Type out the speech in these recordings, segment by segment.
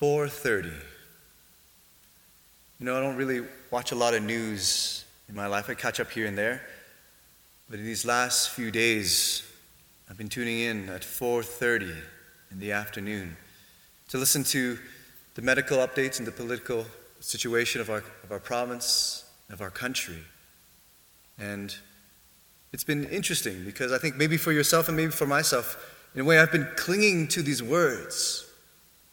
4:30. You know, I don't really watch a lot of news in my life. I catch up here and there. But in these last few days, I've been tuning in at 4:30 in the afternoon to listen to the medical updates and the political situation of our, of our province, of our country. And it's been interesting because I think maybe for yourself and maybe for myself, in a way, I've been clinging to these words,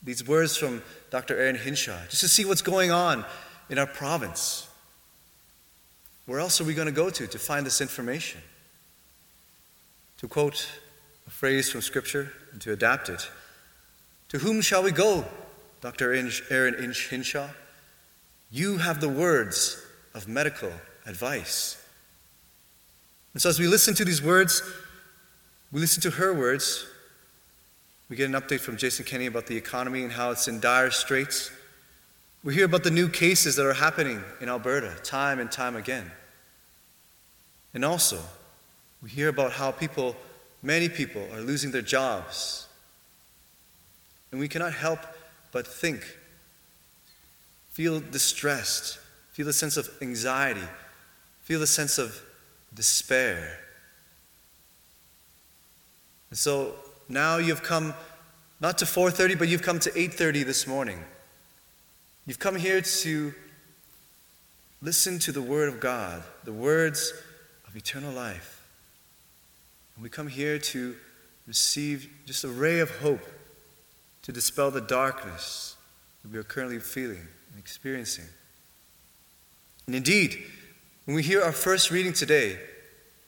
these words from Dr. Aaron Hinshaw, just to see what's going on in our province. Where else are we going to go to to find this information? To quote a phrase from Scripture and to adapt it, to whom shall we go, Dr. Aaron Hinshaw? You have the words of medical advice. And so, as we listen to these words, we listen to her words. We get an update from Jason Kenney about the economy and how it's in dire straits. We hear about the new cases that are happening in Alberta time and time again. And also, we hear about how people, many people, are losing their jobs. And we cannot help but think, feel distressed, feel a sense of anxiety, feel a sense of despair. And so now you've come not to 4:30 but you've come to 8:30 this morning. You've come here to listen to the word of God, the words of eternal life. And we come here to receive just a ray of hope to dispel the darkness that we are currently feeling and experiencing. And indeed, when we hear our first reading today,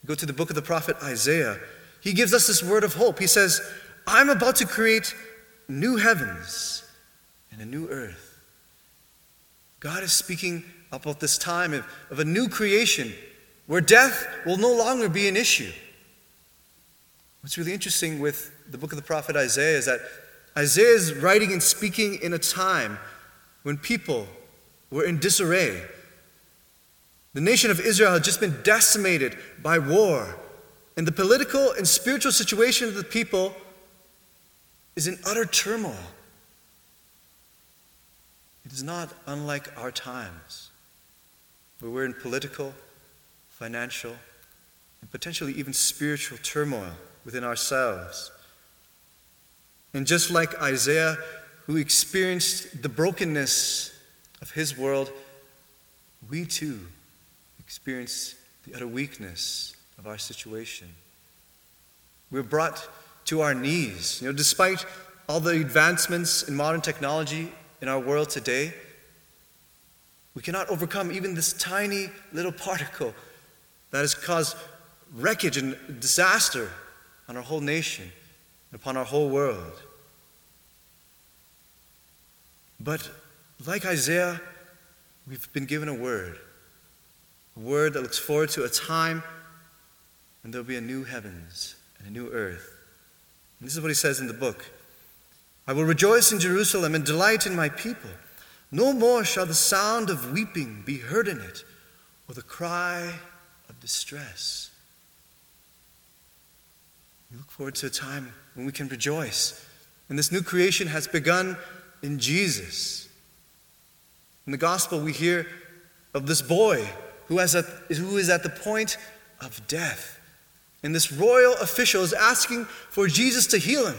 go to the book of the prophet Isaiah, he gives us this word of hope. He says, I'm about to create new heavens and a new earth. God is speaking about this time of, of a new creation where death will no longer be an issue. What's really interesting with the book of the prophet Isaiah is that Isaiah is writing and speaking in a time when people were in disarray. The nation of Israel had just been decimated by war, and the political and spiritual situation of the people is in utter turmoil. It is not unlike our times, where we're in political, financial, and potentially even spiritual turmoil within ourselves. And just like Isaiah, who experienced the brokenness of his world, we too experience the utter weakness of our situation. We're brought to our knees. You know, despite all the advancements in modern technology in our world today, we cannot overcome even this tiny little particle that has caused wreckage and disaster on our whole nation and upon our whole world. But like Isaiah, we've been given a word a word that looks forward to a time when there'll be a new heavens and a new earth. And this is what he says in the book I will rejoice in Jerusalem and delight in my people. No more shall the sound of weeping be heard in it, or the cry of distress. We look forward to a time when we can rejoice. And this new creation has begun in Jesus. In the gospel, we hear of this boy who, has a, who is at the point of death. And this royal official is asking for Jesus to heal him.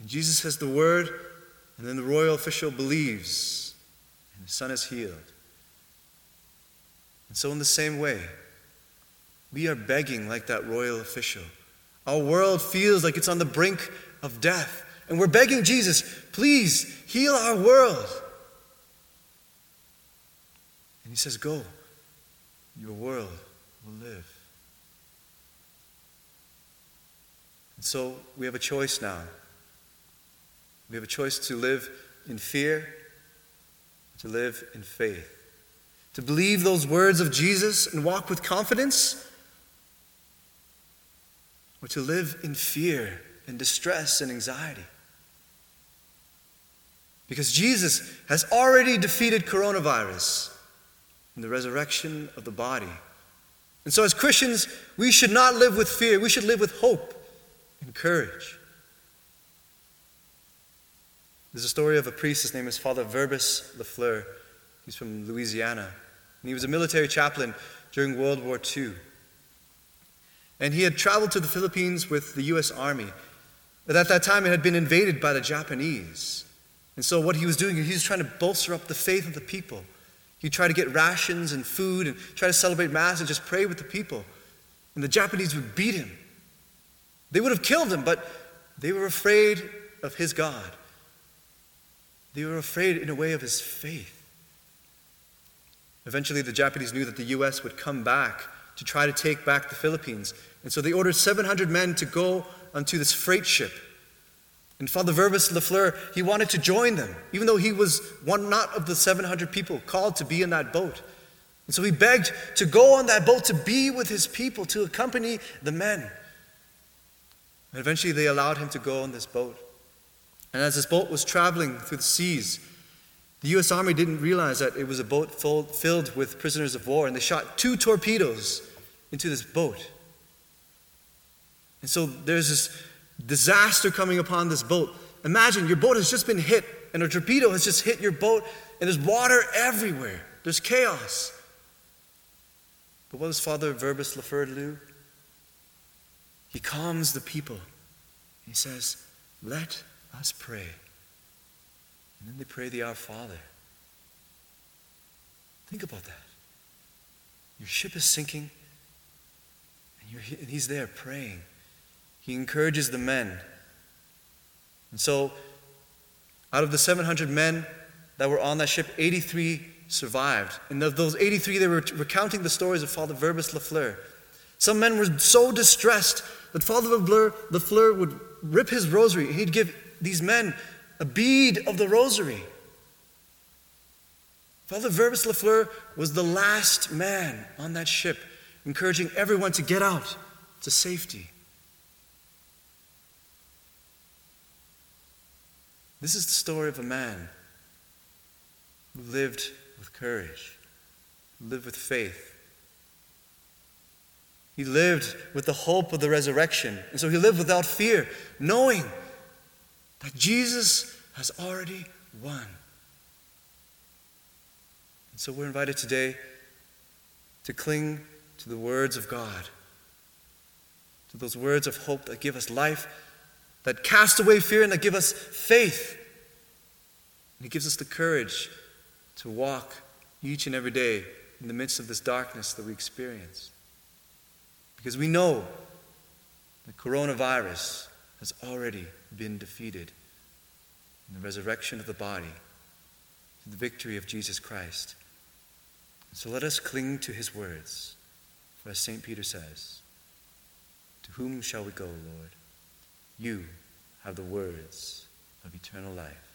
And Jesus says the word, and then the royal official believes, and his son is healed. And so, in the same way, we are begging like that royal official. Our world feels like it's on the brink of death. And we're begging Jesus, please heal our world. And he says, Go, your world will live. So we have a choice now. We have a choice to live in fear, to live in faith, to believe those words of Jesus and walk with confidence, or to live in fear and distress and anxiety. Because Jesus has already defeated coronavirus in the resurrection of the body. And so, as Christians, we should not live with fear, we should live with hope and courage. There's a story of a priest, his name is Father Verbis Lafleur. He's from Louisiana. And he was a military chaplain during World War II. And he had traveled to the Philippines with the U.S. Army. But at that time, it had been invaded by the Japanese. And so, what he was doing, he was trying to bolster up the faith of the people. He'd try to get rations and food and try to celebrate Mass and just pray with the people. And the Japanese would beat him. They would have killed him, but they were afraid of his God. They were afraid, in a way, of his faith. Eventually, the Japanese knew that the U.S. would come back to try to take back the Philippines. And so they ordered 700 men to go onto this freight ship. And Father Verbis Lafleur, he wanted to join them, even though he was one not of the 700 people called to be in that boat. And so he begged to go on that boat to be with his people, to accompany the men. And eventually they allowed him to go on this boat. And as this boat was traveling through the seas, the U.S. Army didn't realize that it was a boat full, filled with prisoners of war, and they shot two torpedoes into this boat. And so there's this disaster coming upon this boat. Imagine your boat has just been hit, and a torpedo has just hit your boat, and there's water everywhere. There's chaos. But what does Father Verbis Lafleur do? He calms the people. He says, Let us pray. And then they pray the Our Father. Think about that. Your ship is sinking, and, and he's there praying. He encourages the men. And so, out of the 700 men that were on that ship, 83 survived. And of those 83, they were recounting the stories of Father Verbis Lafleur. Some men were so distressed that Father Lafleur would rip his rosary. He'd give these men a bead of the rosary. Father Verbis Lafleur was the last man on that ship, encouraging everyone to get out to safety. This is the story of a man who lived with courage, lived with faith. He lived with the hope of the resurrection. And so he lived without fear, knowing that Jesus has already won. And so we're invited today to cling to the words of God, to those words of hope that give us life, that cast away fear, and that give us faith. And He gives us the courage to walk each and every day in the midst of this darkness that we experience. Because we know the coronavirus has already been defeated in the resurrection of the body, to the victory of Jesus Christ. So let us cling to his words. For as St. Peter says, To whom shall we go, Lord? You have the words of eternal life.